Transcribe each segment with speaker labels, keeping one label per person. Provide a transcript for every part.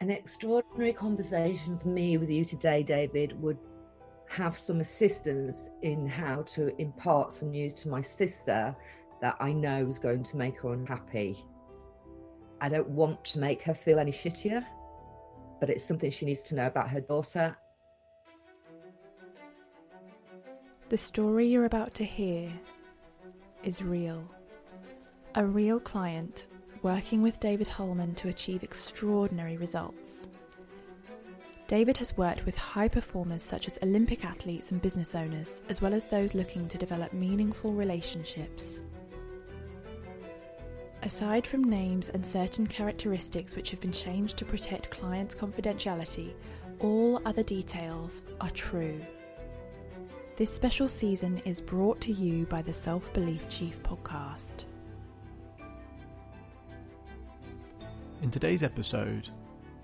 Speaker 1: An extraordinary conversation for me with you today, David, would have some assistance in how to impart some news to my sister that I know is going to make her unhappy. I don't want to make her feel any shittier, but it's something she needs to know about her daughter.
Speaker 2: The story you're about to hear is real. A real client working with David Hulman to achieve extraordinary results. David has worked with high performers such as Olympic athletes and business owners, as well as those looking to develop meaningful relationships. Aside from names and certain characteristics which have been changed to protect clients' confidentiality, all other details are true. This special season is brought to you by the Self Belief Chief podcast.
Speaker 3: In today's episode,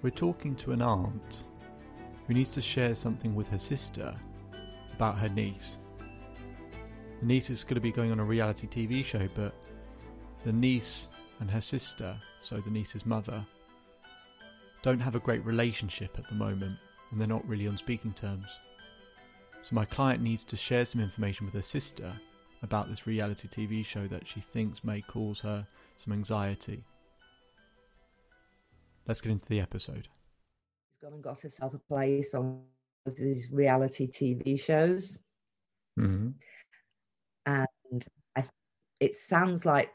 Speaker 3: we're talking to an aunt who needs to share something with her sister about her niece. The niece is going to be going on a reality TV show, but the niece and her sister, so the niece's mother, don't have a great relationship at the moment and they're not really on speaking terms. So my client needs to share some information with her sister about this reality TV show that she thinks may cause her some anxiety. Let's get into the episode.
Speaker 1: She's gone and got herself a place on these reality TV shows.
Speaker 3: Mm-hmm.
Speaker 1: And I, it sounds like,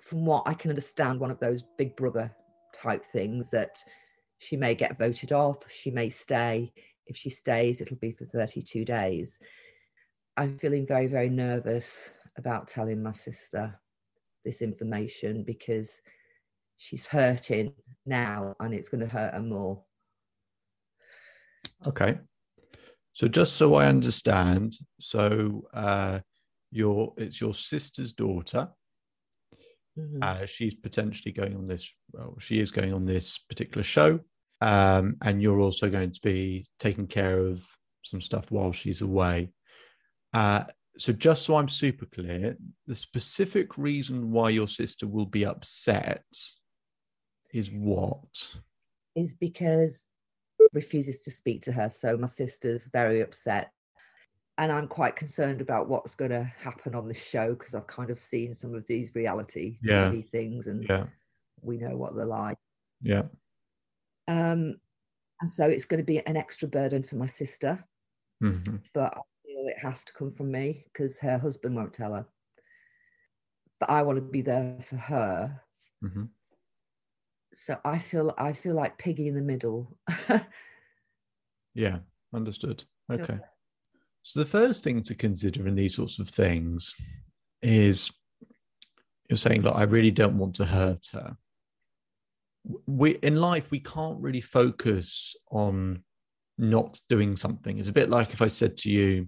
Speaker 1: from what I can understand, one of those big brother type things that she may get voted off, she may stay. If she stays, it'll be for 32 days. I'm feeling very, very nervous about telling my sister this information because she's hurting now and it's going to hurt her more.
Speaker 3: Okay. So just so I understand, so uh, your it's your sister's daughter.
Speaker 1: Mhm.
Speaker 3: Uh, she's potentially going on this. Well, she is going on this particular show, um, and you're also going to be taking care of some stuff while she's away. Uh, so just so I'm super clear, the specific reason why your sister will be upset is what?
Speaker 1: is because refuses to speak to her. So my sister's very upset. And I'm quite concerned about what's going to happen on this show because I've kind of seen some of these reality
Speaker 3: Yeah.
Speaker 1: TV things and
Speaker 3: Yeah,
Speaker 1: we know what they're like.
Speaker 3: yeah,
Speaker 1: Um, and so it's going to be an extra burden for my sister,
Speaker 3: hmm
Speaker 1: but I feel it has to come from me because her husband won't tell her. But I want to be there for her.
Speaker 3: hmm
Speaker 1: So I feel I feel like piggy in the middle.
Speaker 3: yeah. Understood. Okay. So the first thing to consider in these sorts of things is you're saying, look, I really don't want to hurt her. We in life we can't really focus on not doing something. It's a bit like if I said to you,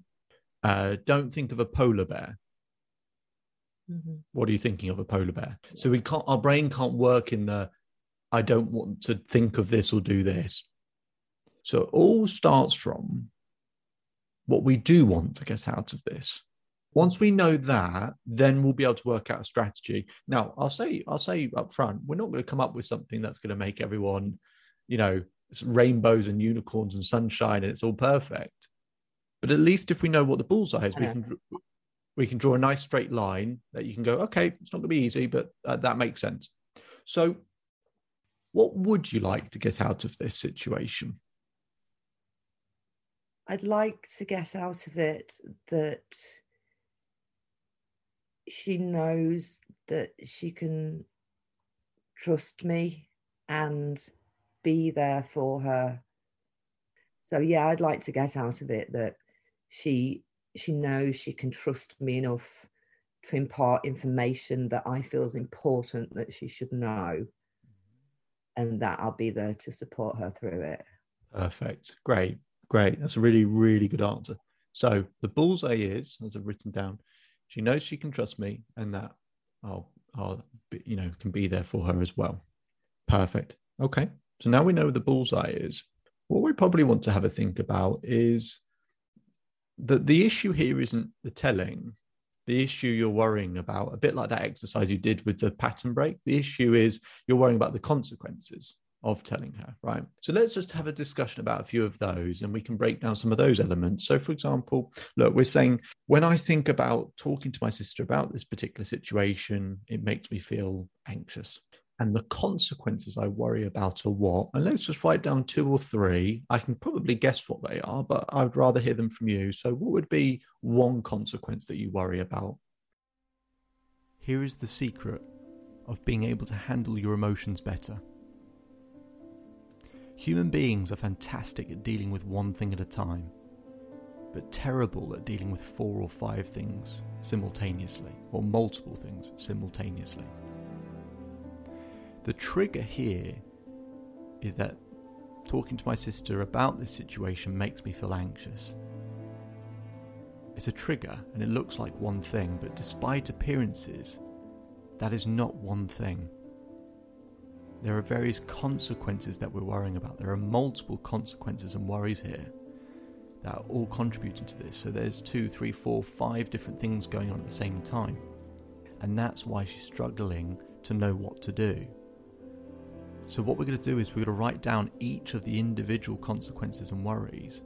Speaker 3: uh, don't think of a polar bear.
Speaker 1: Mhm.
Speaker 3: What are you thinking of a polar bear? So we can't our brain can't work in the I don't want to think of this or do this. So it all starts from what we do want to get out of this. Once we know that, then we'll be able to work out a strategy. Now, I'll say, I'll say up front, we're not going to come up with something that's going to make everyone, you know, it's rainbows and unicorns and sunshine and it's all perfect. But at least if we know what the bullseye is, we can we can draw a nice straight line that you can go, okay, it's not going to be easy, but uh, that makes sense. So, what would you like to get out of this situation?
Speaker 1: I'd like to get out of it that she knows that she can trust me and be there for her. So yeah, I'd like to get out of it that she she knows she can trust me enough to impart information that I feel is important that she should know. And that I'll be there to support her through it.
Speaker 3: Perfect. Great. Great. That's a really, really good answer. So the bullseye is, as I've written down, she knows she can trust me and that I'll, I'll be, you know, can be there for her as well. Perfect. Okay. So now we know the bullseye is. What we probably want to have a think about is that the issue here isn't the telling. The issue you're worrying about, a bit like that exercise you did with the pattern break, the issue is you're worrying about the consequences of telling her, right? So let's just have a discussion about a few of those and we can break down some of those elements. So, for example, look, we're saying when I think about talking to my sister about this particular situation, it makes me feel anxious. And the consequences I worry about are what? And let's just write down two or three. I can probably guess what they are, but I would rather hear them from you. So, what would be one consequence that you worry about? Here is the secret of being able to handle your emotions better. Human beings are fantastic at dealing with one thing at a time, but terrible at dealing with four or five things simultaneously, or multiple things simultaneously. The trigger here is that talking to my sister about this situation makes me feel anxious. It's a trigger and it looks like one thing, but despite appearances, that is not one thing there are various consequences that we're worrying about. There are multiple consequences and worries here that are all contributing to this. So there's two, three, four, five different things going on at the same time. And that's why she's struggling to know what to do. So, what we're going to do is we're going to write down each of the individual consequences and worries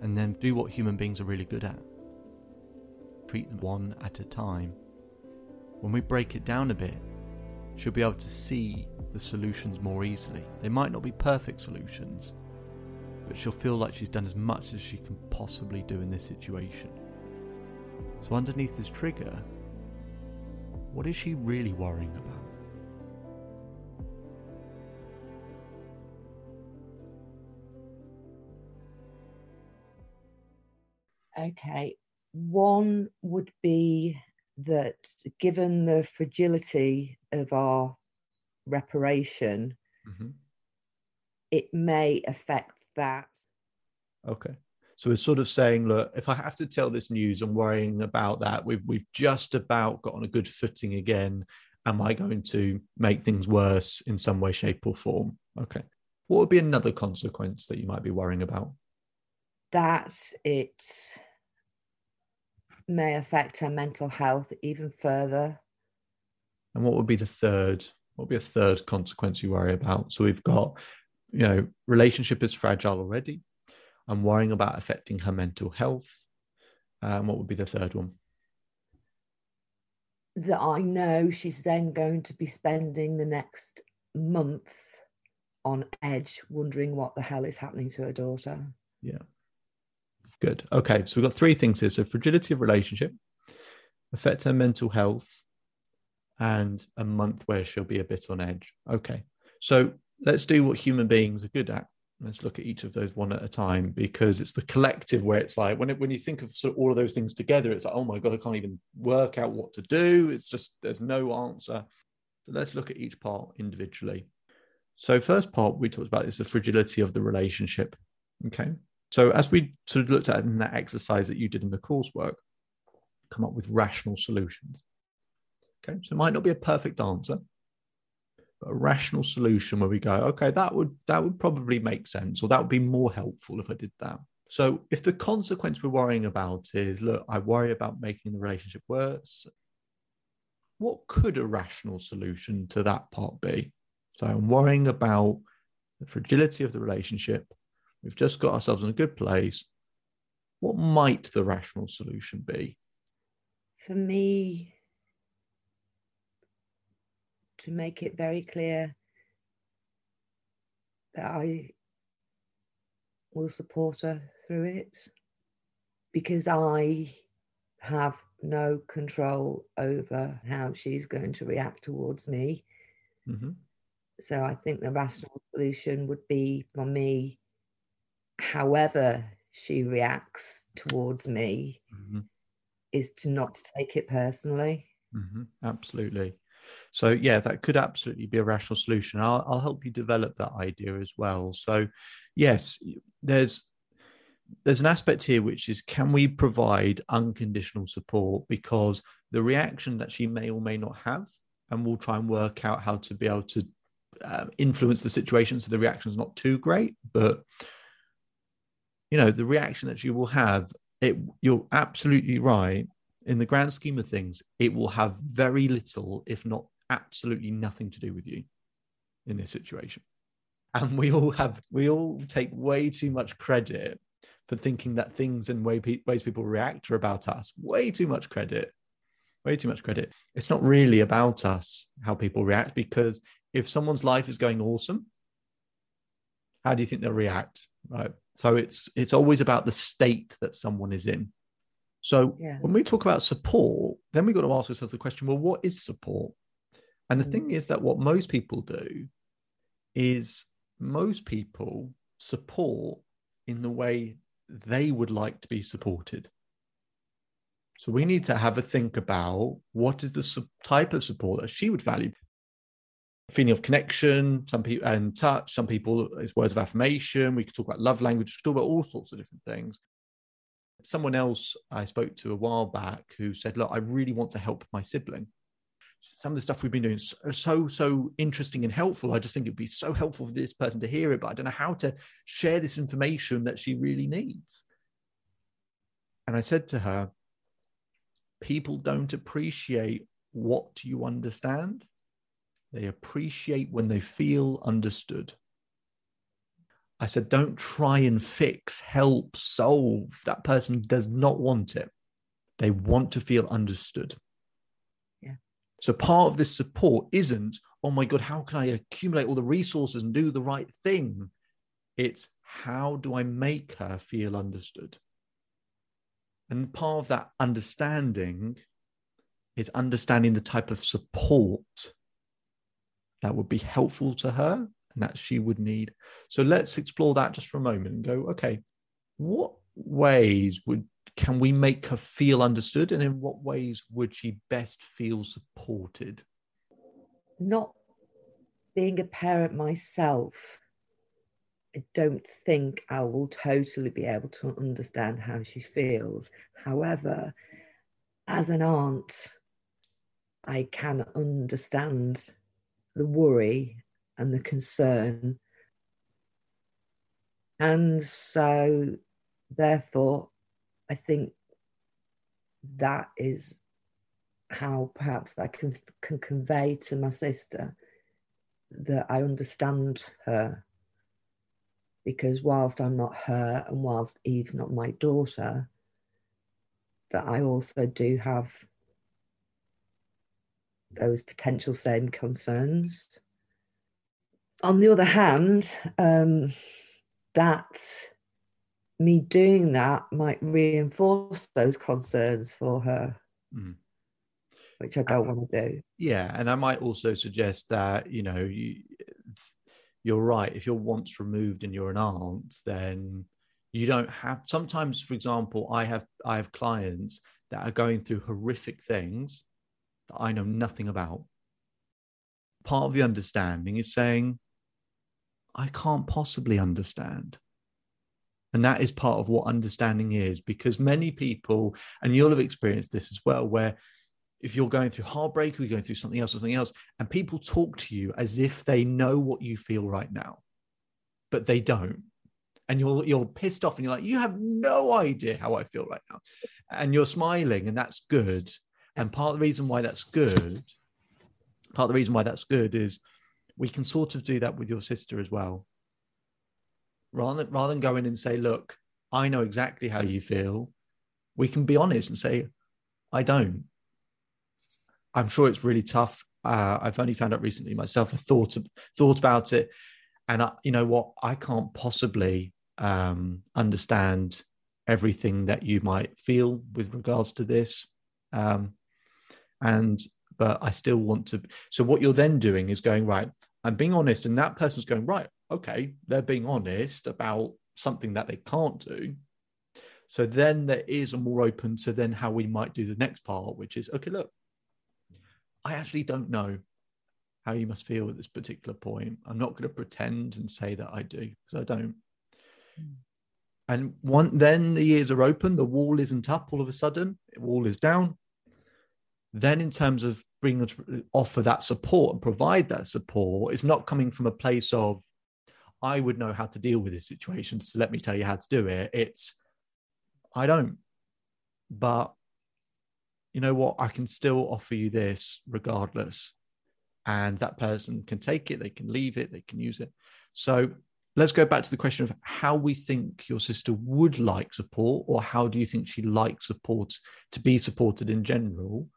Speaker 3: and then do what human beings are really good at treat them one at a time. When we break it down a bit, she'll be able to see the solutions more easily. They might not be perfect solutions, but she'll feel like she's done as much as she can possibly do in this situation. So, underneath this trigger, what is she really worrying about?
Speaker 1: Okay, one would be that given the fragility of our reparation, mm-hmm. it may affect that.
Speaker 3: Okay. So it's sort of saying, look, if I have to tell this news, I'm worrying about that. We've we've just about got on a good footing again. Am I going to make things worse in some way, shape, or form? Okay. What would be another consequence that you might be worrying about?
Speaker 1: That it may affect her mental health even further.
Speaker 3: And what would be the third what would be a third consequence you worry about? So we've got, you know, relationship is fragile already. I'm worrying about affecting her mental health. Um, what would be the third one?
Speaker 1: That I know she's then going to be spending the next month on edge, wondering what the hell is happening to her daughter.
Speaker 3: Yeah. Good. Okay. So we've got three things here. So fragility of relationship, affect her mental health, and a month where she'll be a bit on edge. Okay. So let's do what human beings are good at. Let's look at each of those one at a time because it's the collective where it's like when it, when you think of sort of all of those things together, it's like, oh my God, I can't even work out what to do. It's just there's no answer. So let's look at each part individually. So first part we talked about is the fragility of the relationship. Okay. So as we sort of looked at in that exercise that you did in the coursework, come up with rational solutions. Okay, so it might not be a perfect answer, but a rational solution where we go, okay, that would that would probably make sense, or that would be more helpful if I did that. So if the consequence we're worrying about is, look, I worry about making the relationship worse, what could a rational solution to that part be? So I'm worrying about the fragility of the relationship. We've just got ourselves in a good place. What might the rational solution be?
Speaker 1: For me, to make it very clear that I will support her through it because I have no control over how she's going to react towards me. Mm-hmm. So I think the rational solution would be for me, however she reacts towards me, mm-hmm. is to not take it personally.
Speaker 3: Mm-hmm. Absolutely. So yeah, that could absolutely be a rational solution. I'll, I'll help you develop that idea as well. So yes, there's there's an aspect here which is can we provide unconditional support because the reaction that she may or may not have and we'll try and work out how to be able to uh, influence the situation so the reaction is not too great but you know the reaction that you will have it you're absolutely right. In the grand scheme of things it will have very little if not absolutely nothing to do with you in this situation. And we all have we all take way too much credit for thinking that things and way pe- ways people react are about us. Way too much credit. Way too much credit. It's not really about us how people react because if someone's life is going awesome how do you think they'll react right so it's it's always about the state that someone is in so yeah. when we talk about support then we've got to ask ourselves the question well what is support and the mm. thing is that what most people do is most people support in the way they would like to be supported so we need to have a think about what is the type of support that she would value feeling of connection, some people and touch, some people it's words of affirmation. We could talk about love language, talk about all sorts of different things. Someone else I spoke to a while back who said, Look, I really want to help my sibling. Some of the stuff we've been doing is so, so interesting and helpful. I just think it'd be so helpful for this person to hear it, but I don't know how to share this information that she really needs. And I said to her, People don't appreciate what you understand they appreciate when they feel understood. I said, don't try and fix, help, solve. That person does not want it. They want to feel understood.
Speaker 1: Yeah.
Speaker 3: So part of this support isn't, oh my God, how can I accumulate all the resources and do the right thing? It's how do I make her feel understood? And part of that understanding is understanding the type of support that would be helpful to her and that she would need. So let's explore that just for a moment and go, okay, what ways would can we make her feel understood and in what ways would she best feel supported?
Speaker 1: Not being a parent myself, I don't think I will totally be able to understand how she feels. However, as an aunt, I can understand the worry and the concern. And so, therefore, I think that is how perhaps I can, can convey to my sister that I understand her. Because whilst I'm not her and whilst Eve's not my daughter, that I also do have those potential same concerns. On the other hand, um, that me doing that might reinforce those concerns for her, mm. which I don't want to do.
Speaker 3: Yeah, and I might also suggest that you know you, you're right. If you're once removed and you're an aunt, then you don't have. Sometimes, for example, I have I have clients that are going through horrific things that I know nothing about. Part of the understanding is saying, I can't possibly understand. And that is part of what understanding is because many people, and you'll have experienced this as well, where if you're going through heartbreak or you're going through something else or something else, and people talk to you as if they know what you feel right now, but they don't. And you're you're pissed off and you're like, you have no idea how I feel right now. And you're smiling, and that's good. And part of the reason why that's good, part of the reason why that's good is we can sort of do that with your sister as well. Rather than, rather than go in and say, look, I know exactly how you feel, we can be honest and say, I don't. I'm sure it's really tough. Uh, I've only found out recently myself. I thought thought about it, and I, you know what? I can't possibly um, understand everything that you might feel with regards to this. Um, and but I still want to. So what you're then doing is going right. I'm being honest, and that person's going right. Okay, they're being honest about something that they can't do. So then there is a more open to then how we might do the next part, which is okay. Look, I actually don't know how you must feel at this particular point. I'm not going to pretend and say that I do because I don't. Mm. And one, then the ears are open, the wall isn't up all of a sudden, the wall is down. Then, in terms of bring uh, offer that support and provide that support, it's not coming from a place of I would know how to deal with this situation, so let me tell you how to do it. It's I don't, but you know what? I can still offer you this regardless, and that person can take it, they can leave it, they can use it. So let's go back to the question of how we think your sister would like support, or how do you think she likes support to be supported in general?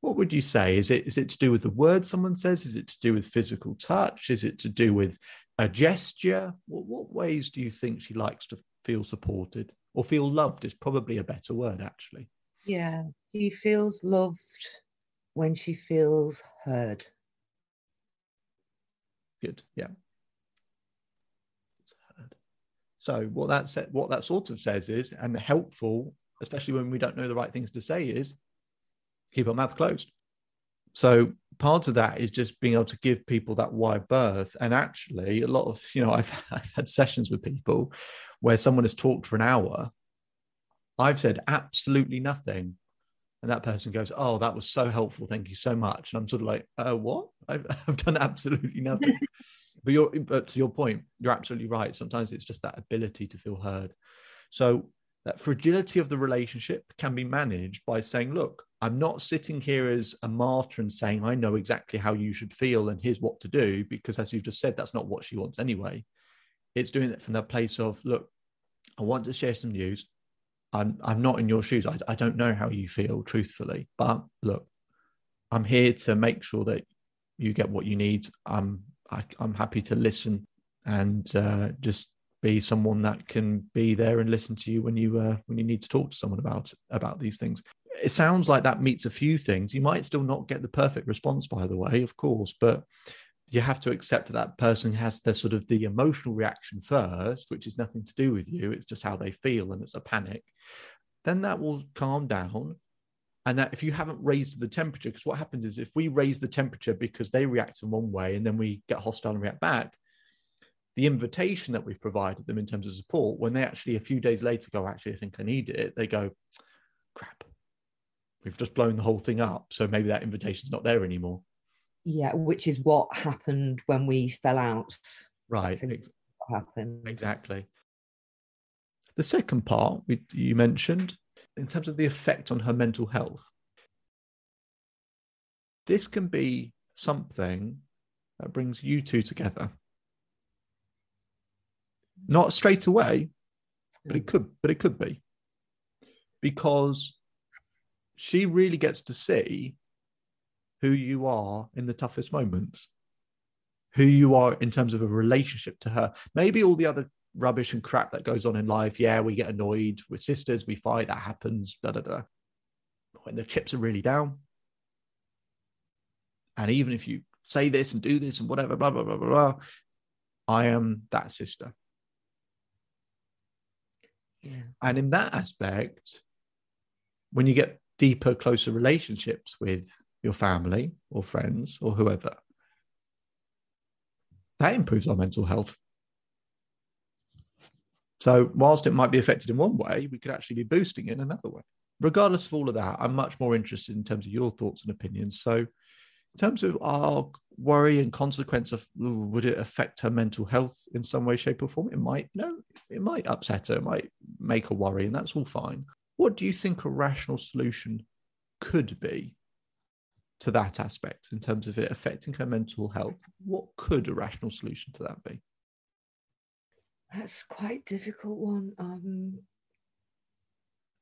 Speaker 3: What would you say? Is it is it to do with the word someone says? Is it to do with physical touch? Is it to do with a gesture? What, what ways do you think she likes to feel supported or feel loved? Is probably a better word, actually.
Speaker 1: Yeah, she feels loved when she feels heard.
Speaker 3: Good. Yeah. So what that what that sort of says is, and helpful, especially when we don't know the right things to say, is keep our mouth closed. So part of that is just being able to give people that wide berth. And actually, a lot of, you know, I've, I've had sessions with people where someone has talked for an hour. I've said absolutely nothing. And that person goes, Oh, that was so helpful. Thank you so much. And I'm sort of like, uh, what? I've, I've done absolutely nothing. but you're, but to your point, you're absolutely right. Sometimes it's just that ability to feel heard. So that fragility of the relationship can be managed by saying, look, I'm not sitting here as a martyr and saying, I know exactly how you should feel and here's what to do, because as you've just said, that's not what she wants anyway. It's doing it from the place of, look, I want to share some news. I'm, I'm not in your shoes. I, I don't know how you feel, truthfully. But look, I'm here to make sure that you get what you need. I'm, I, am i am happy to listen and uh, just be someone that can be there and listen to you when you uh, when you need to talk to someone about about these things it sounds like that meets a few things. You might still not get the perfect response, by the way, of course, but you have to accept that that person has the sort of the emotional reaction first, which is nothing to do with you. It's just how they feel and it's a panic. Then that will calm down. And that if you haven't raised the temperature, because what happens is if we raise the temperature because they react in one way and then we get hostile and react back, the invitation that we've provided them in terms of support, when they actually a few days later go, actually, I think I need it, they go, crap, we've just blown the whole thing up. So maybe that invitation's not there anymore.
Speaker 1: Yeah, which is what happened when we fell out.
Speaker 3: Right.
Speaker 1: Exactly happened.
Speaker 3: Exactly. The second part we, you mentioned, in terms of the effect on her mental health, this can be something that brings you two together. Not straight away, but it mm. could, but it could be. Because she really gets to see who you are in the toughest moments, who you are in terms of a relationship to her. Maybe all the other rubbish and crap that goes on in life. Yeah, we get annoyed. with sisters. We fight. That happens. Da da da. When the chips are really down, and even if you say this and do this and whatever, blah blah blah blah blah, I am that sister. Yeah. And in that aspect, when you get deeper, closer relationships with your family or friends or whoever. That improves our mental health. So, whilst it might be affected in one way, we could actually be boosting it in another way. Regardless of all of that, I'm much more interested in terms of your thoughts and opinions. So, in terms of our worry and consequence of would it affect her mental health in some way, shape, or form? It might. No, it might upset her. It might make her worry, and that's all fine. What do you think a rational solution could be to that aspect in terms of it affecting her mental health? What could a rational solution to that be?
Speaker 1: That's quite a difficult one. Um,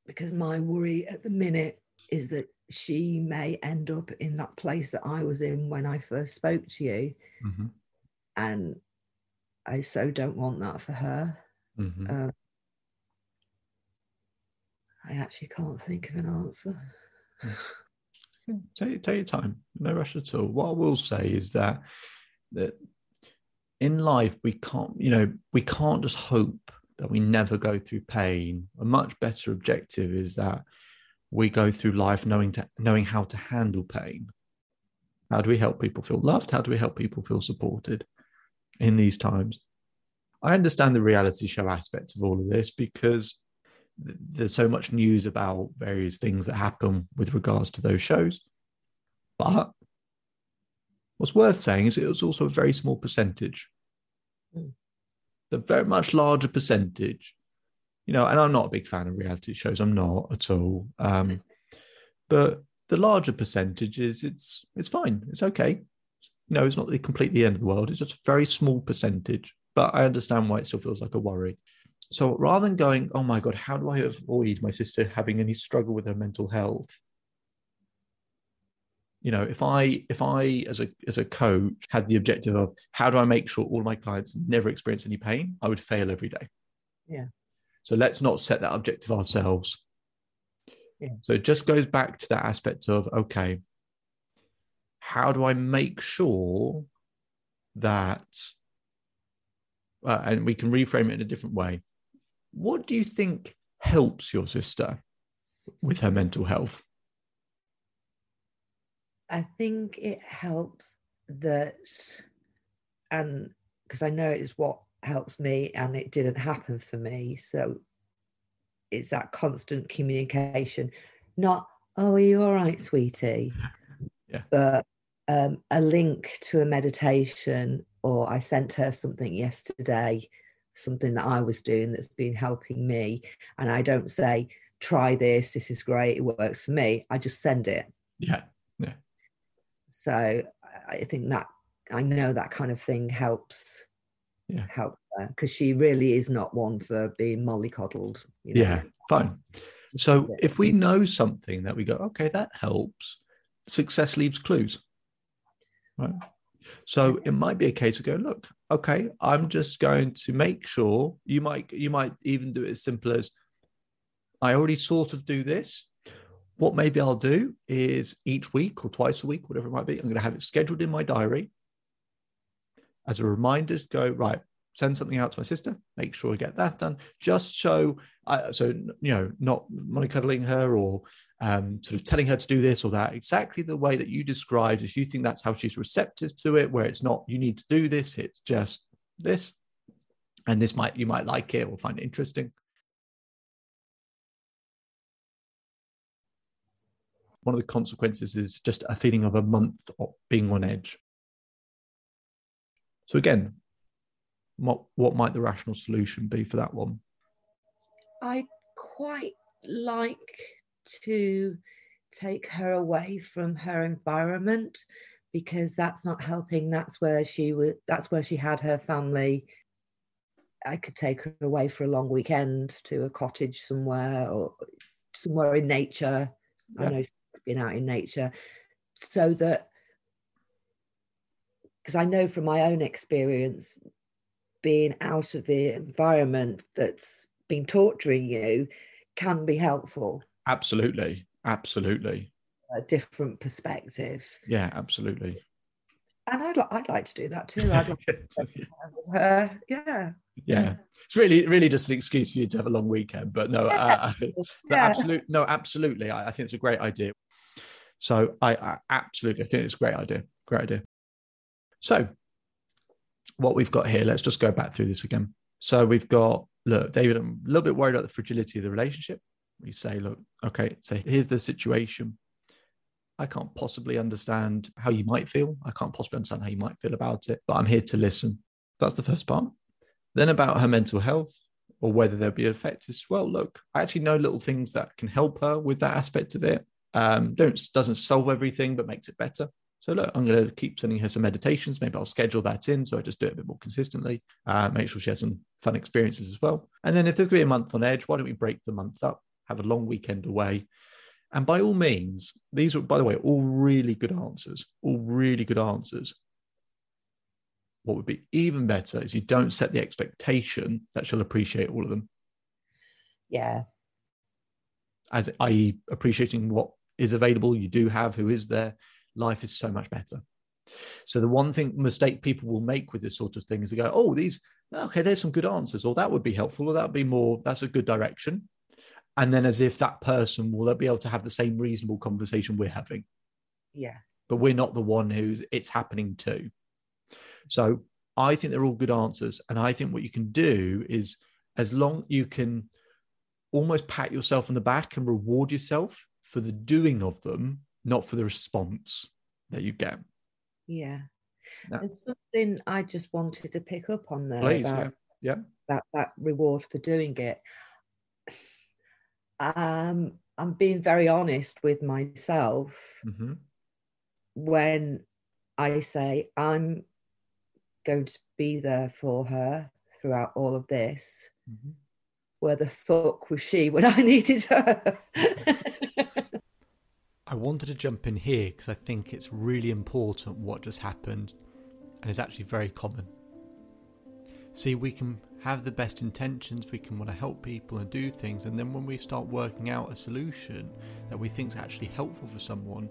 Speaker 1: because my worry at the minute is that she may end up in that place that I was in when I first spoke to you. Mm-hmm. And I so don't want that for her. Mm-hmm. Um, I actually can't think of an answer. Hmm.
Speaker 3: take, take your time, no rush at all. What I will say is that that in life we can't, you know, we can't just hope that we never go through pain. A much better objective is that we go through life knowing to knowing how to handle pain. How do we help people feel loved? How do we help people feel supported in these times? I understand the reality show aspect of all of this because there's so much news about various things that happen with regards to those shows. But what's worth saying is it was also a very small percentage. Mm. The very much larger percentage, you know, and I'm not a big fan of reality shows. I'm not at all. Um, but the larger percentage is it's it's fine. It's okay. You know, it's not the completely end of the world. It's just a very small percentage. But I understand why it still feels like a worry. So rather than going, oh my God, how do I avoid my sister having any struggle with her mental health? You know, if I if I as a as a coach had the objective of how do I make sure all my clients never experience any pain, I would fail every day.
Speaker 1: Yeah.
Speaker 3: So let's not set that objective ourselves.
Speaker 1: Yeah.
Speaker 3: So it just goes back to that aspect of okay, how do I make sure that, uh, and we can reframe it in a different way. What do you think helps your sister with her mental health?
Speaker 1: I think it helps that, and because I know it's what helps me, and it didn't happen for me. So it's that constant communication, not, oh, are you all right, sweetie?
Speaker 3: Yeah.
Speaker 1: But um, a link to a meditation, or I sent her something yesterday something that I was doing that's been helping me. And I don't say, try this, this is great, it works for me. I just send it.
Speaker 3: Yeah. Yeah.
Speaker 1: So I think that I know that kind of thing helps
Speaker 3: yeah.
Speaker 1: help her because she really is not one for being mollycoddled.
Speaker 3: You know? Yeah, fine. So if we know something that we go, okay, that helps, success leaves clues. Right. So it might be a case of going, look, okay, I'm just going to make sure you might you might even do it as simple as I already sort of do this. What maybe I'll do is each week or twice a week, whatever it might be, I'm going to have it scheduled in my diary as a reminder to go, right, send something out to my sister, make sure I get that done. Just so, uh, so you know, not money cuddling her or um, sort of telling her to do this or that exactly the way that you described. If you think that's how she's receptive to it, where it's not you need to do this, it's just this, and this might you might like it or find it interesting. One of the consequences is just a feeling of a month of being on edge. So again, what what might the rational solution be for that one?
Speaker 1: I quite like to take her away from her environment because that's not helping that's where she would that's where she had her family i could take her away for a long weekend to a cottage somewhere or somewhere in nature yeah. i know she's been out in nature so that because i know from my own experience being out of the environment that's been torturing you can be helpful.
Speaker 3: Absolutely. Absolutely.
Speaker 1: A different perspective.
Speaker 3: Yeah, absolutely.
Speaker 1: And I'd, I'd like to do that too. I'd like to her. Yeah.
Speaker 3: Yeah. It's really, really just an excuse for you to have a long weekend. But no, yeah. uh, yeah. absolutely, no, absolutely. I, I, think it's a great idea. So I, I absolutely I think it's a great idea. Great idea. So what we've got here, let's just go back through this again. So we've got, look, David, I'm a little bit worried about the fragility of the relationship. We say, look, okay, so here's the situation. I can't possibly understand how you might feel. I can't possibly understand how you might feel about it, but I'm here to listen. That's the first part. Then about her mental health or whether there'll be effects is well, look, I actually know little things that can help her with that aspect of it. Um, don't doesn't solve everything, but makes it better. So look, I'm going to keep sending her some meditations. Maybe I'll schedule that in so I just do it a bit more consistently. Uh, make sure she has some fun experiences as well. And then if there's going to be a month on edge, why don't we break the month up, have a long weekend away? And by all means, these are, by the way, all really good answers, all really good answers. What would be even better is you don't set the expectation that she'll appreciate all of them.
Speaker 1: Yeah.
Speaker 3: As i.e., appreciating what is available, you do have, who is there, life is so much better. So the one thing mistake people will make with this sort of thing is they go, "Oh, these okay, there's some good answers, or that would be helpful, or that would be more. That's a good direction." And then, as if that person will be able to have the same reasonable conversation we're having.
Speaker 1: Yeah.
Speaker 3: but we're not the one who's it's happening to. So I think they're all good answers. And I think what you can do is as long you can almost pat yourself on the back and reward yourself for the doing of them, not for the response that you get.
Speaker 1: Yeah. There's something I just wanted to pick up on there
Speaker 3: Please,
Speaker 1: about
Speaker 3: yeah. Yeah.
Speaker 1: that that reward for doing it. Um, I'm being very honest with myself
Speaker 3: hmm
Speaker 1: when I say I'm going to be there for her throughout all of this.
Speaker 3: hmm
Speaker 1: Where the fuck was she when I needed her?
Speaker 3: I wanted to jump in here because I think it's really important what just happened and is actually very common. See, we can have the best intentions, we can want to help people and do things, and then when we start working out a solution that we think is actually helpful for someone,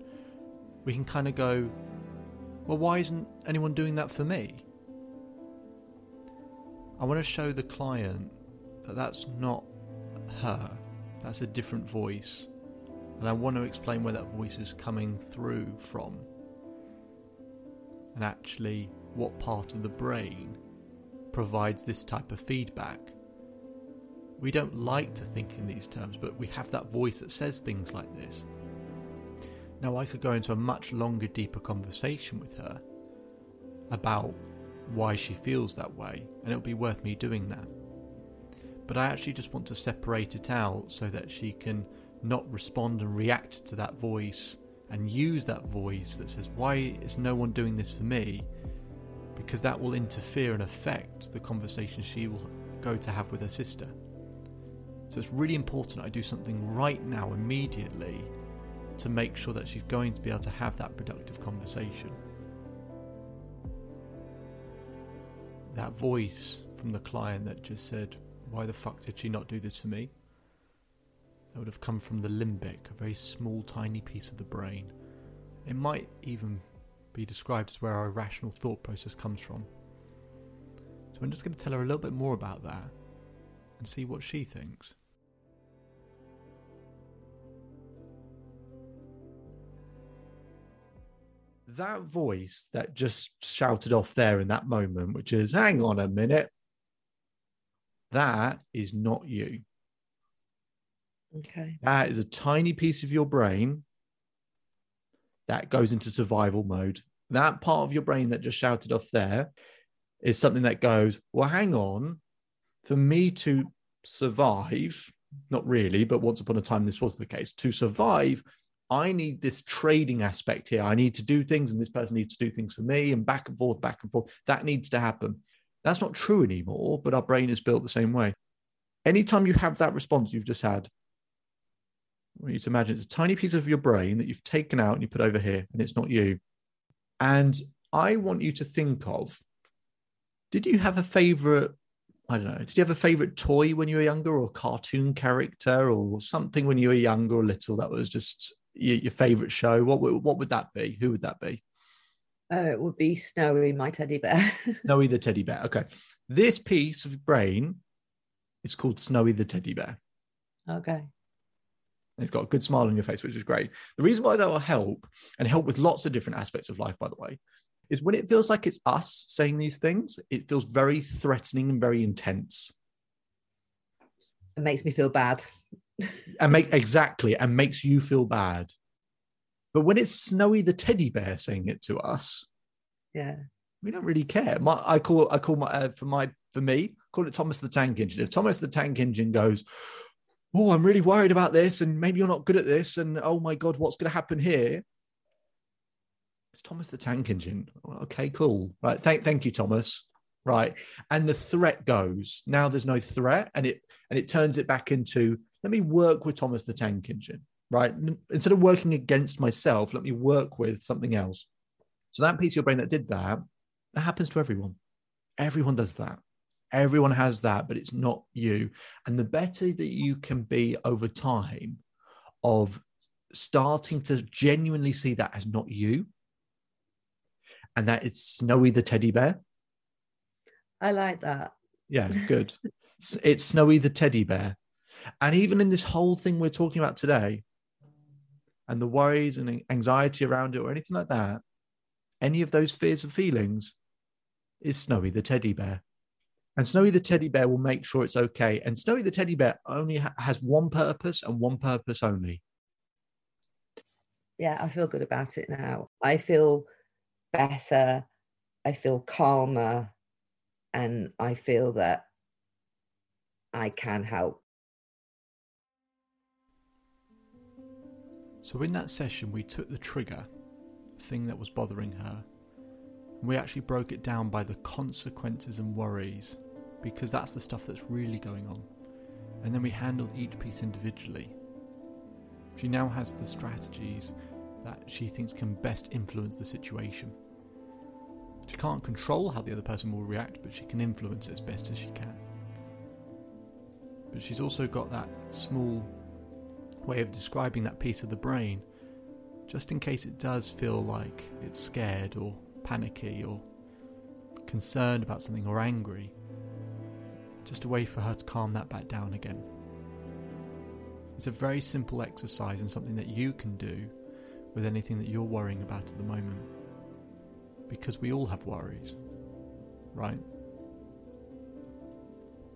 Speaker 3: we can kind of go, well, why isn't anyone doing that for me? I want to show the client that that's not her, that's a different voice and I want to explain where that voice is coming through from. And actually, what part of the brain provides this type of feedback. We don't like to think in these terms, but we have that voice that says things like this. Now, I could go into a much longer, deeper conversation with her about why she feels that way, and it'll be worth me doing that. But I actually just want to separate it out so that she can not respond and react to that voice and use that voice that says, Why is no one doing this for me? Because that will interfere and affect the conversation she will go to have with her sister. So it's really important I do something right now, immediately, to make sure that she's going to be able to have that productive conversation. That voice from the client that just said, Why the fuck did she not do this for me? That would have come from the limbic, a very small, tiny piece of the brain. It might even be described as where our rational thought process comes from. So I'm just going to tell her a little bit more about that and see what she thinks. That voice that just shouted off there in that moment, which is, hang on a minute, that is not you.
Speaker 1: Okay.
Speaker 3: That is a tiny piece of your brain that goes into survival mode. That part of your brain that just shouted off there is something that goes, well, hang on, for me to survive, not really, but once upon a time this was the case, to survive, I need this trading aspect here. I need to do things, and this person needs to do things for me, and back and forth, back and forth. That needs to happen. That's not true anymore, but our brain is built the same way. Anytime you have that response you've just had, I want you to imagine it's a tiny piece of your brain that you've taken out and you put over here, and it's not you. And I want you to think of did you have a favorite? I don't know. Did you have a favorite toy when you were younger, or cartoon character, or something when you were younger or little that was just your, your favorite show? What would, what would that be? Who would that be?
Speaker 1: Oh, it would be Snowy, my teddy bear.
Speaker 3: Snowy the teddy bear. Okay. This piece of brain is called Snowy the teddy bear.
Speaker 1: okay.
Speaker 3: And It's got a good smile on your face, which is great. The reason why that will help and help with lots of different aspects of life, by the way, is when it feels like it's us saying these things, it feels very threatening and very intense.
Speaker 1: It makes me feel bad.
Speaker 3: And make exactly and makes you feel bad. But when it's Snowy the teddy bear saying it to us,
Speaker 1: Yeah.
Speaker 3: we don't really care. My, I call I call my uh, for my for me call it Thomas the Tank Engine. If Thomas the Tank Engine goes, oh, I'm really worried about this, and maybe you're not good at this, and oh my god, what's going to happen here? It's Thomas the Tank Engine. Okay, cool. Right, thank thank you, Thomas. Right, and the threat goes now. There's no threat, and it and it turns it back into let me work with Thomas the Tank Engine. Right, instead of working against myself, let me work with something else. So that piece of your brain that did that, that happens to everyone. Everyone does that. Everyone has that, but it's not you. And the better that you can be over time of starting to genuinely see that as not you, and that it's Snowy the teddy bear.
Speaker 1: I like that.
Speaker 3: Yeah, good. It's Snowy the teddy bear. And even in this whole thing we're talking about today, and the worries and anxiety around it or anything like that, any of those fears and feelings, is Snowy the teddy bear. And Snowy the teddy bear will make sure it's okay. And Snowy the teddy bear only ha- has one purpose and one purpose only.
Speaker 1: Yeah, I feel good about it now. I feel better. I feel calmer. And I feel that I can help.
Speaker 3: So, in that session, we took the trigger, the thing that was bothering her, and we actually broke it down by the consequences and worries because that's the stuff that's really going on. And then we handle each piece individually. She now has the strategies that she thinks can best influence the situation. She can't control how the other person will react, but she can influence it as best as she can. But she's also got that small way of describing that piece of the brain, just in case it does feel like it's scared or panicky or concerned about something or angry. Just a way for her to calm that back down again. It's a very simple exercise and something that you can do with anything that you're worrying about at the moment. Because we all have worries, right?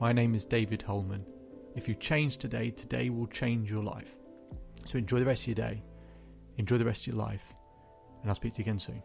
Speaker 3: My name is David Hulman. If you change today, today will change your life. So enjoy the rest of your day, enjoy the rest of your life, and I'll speak to you again soon.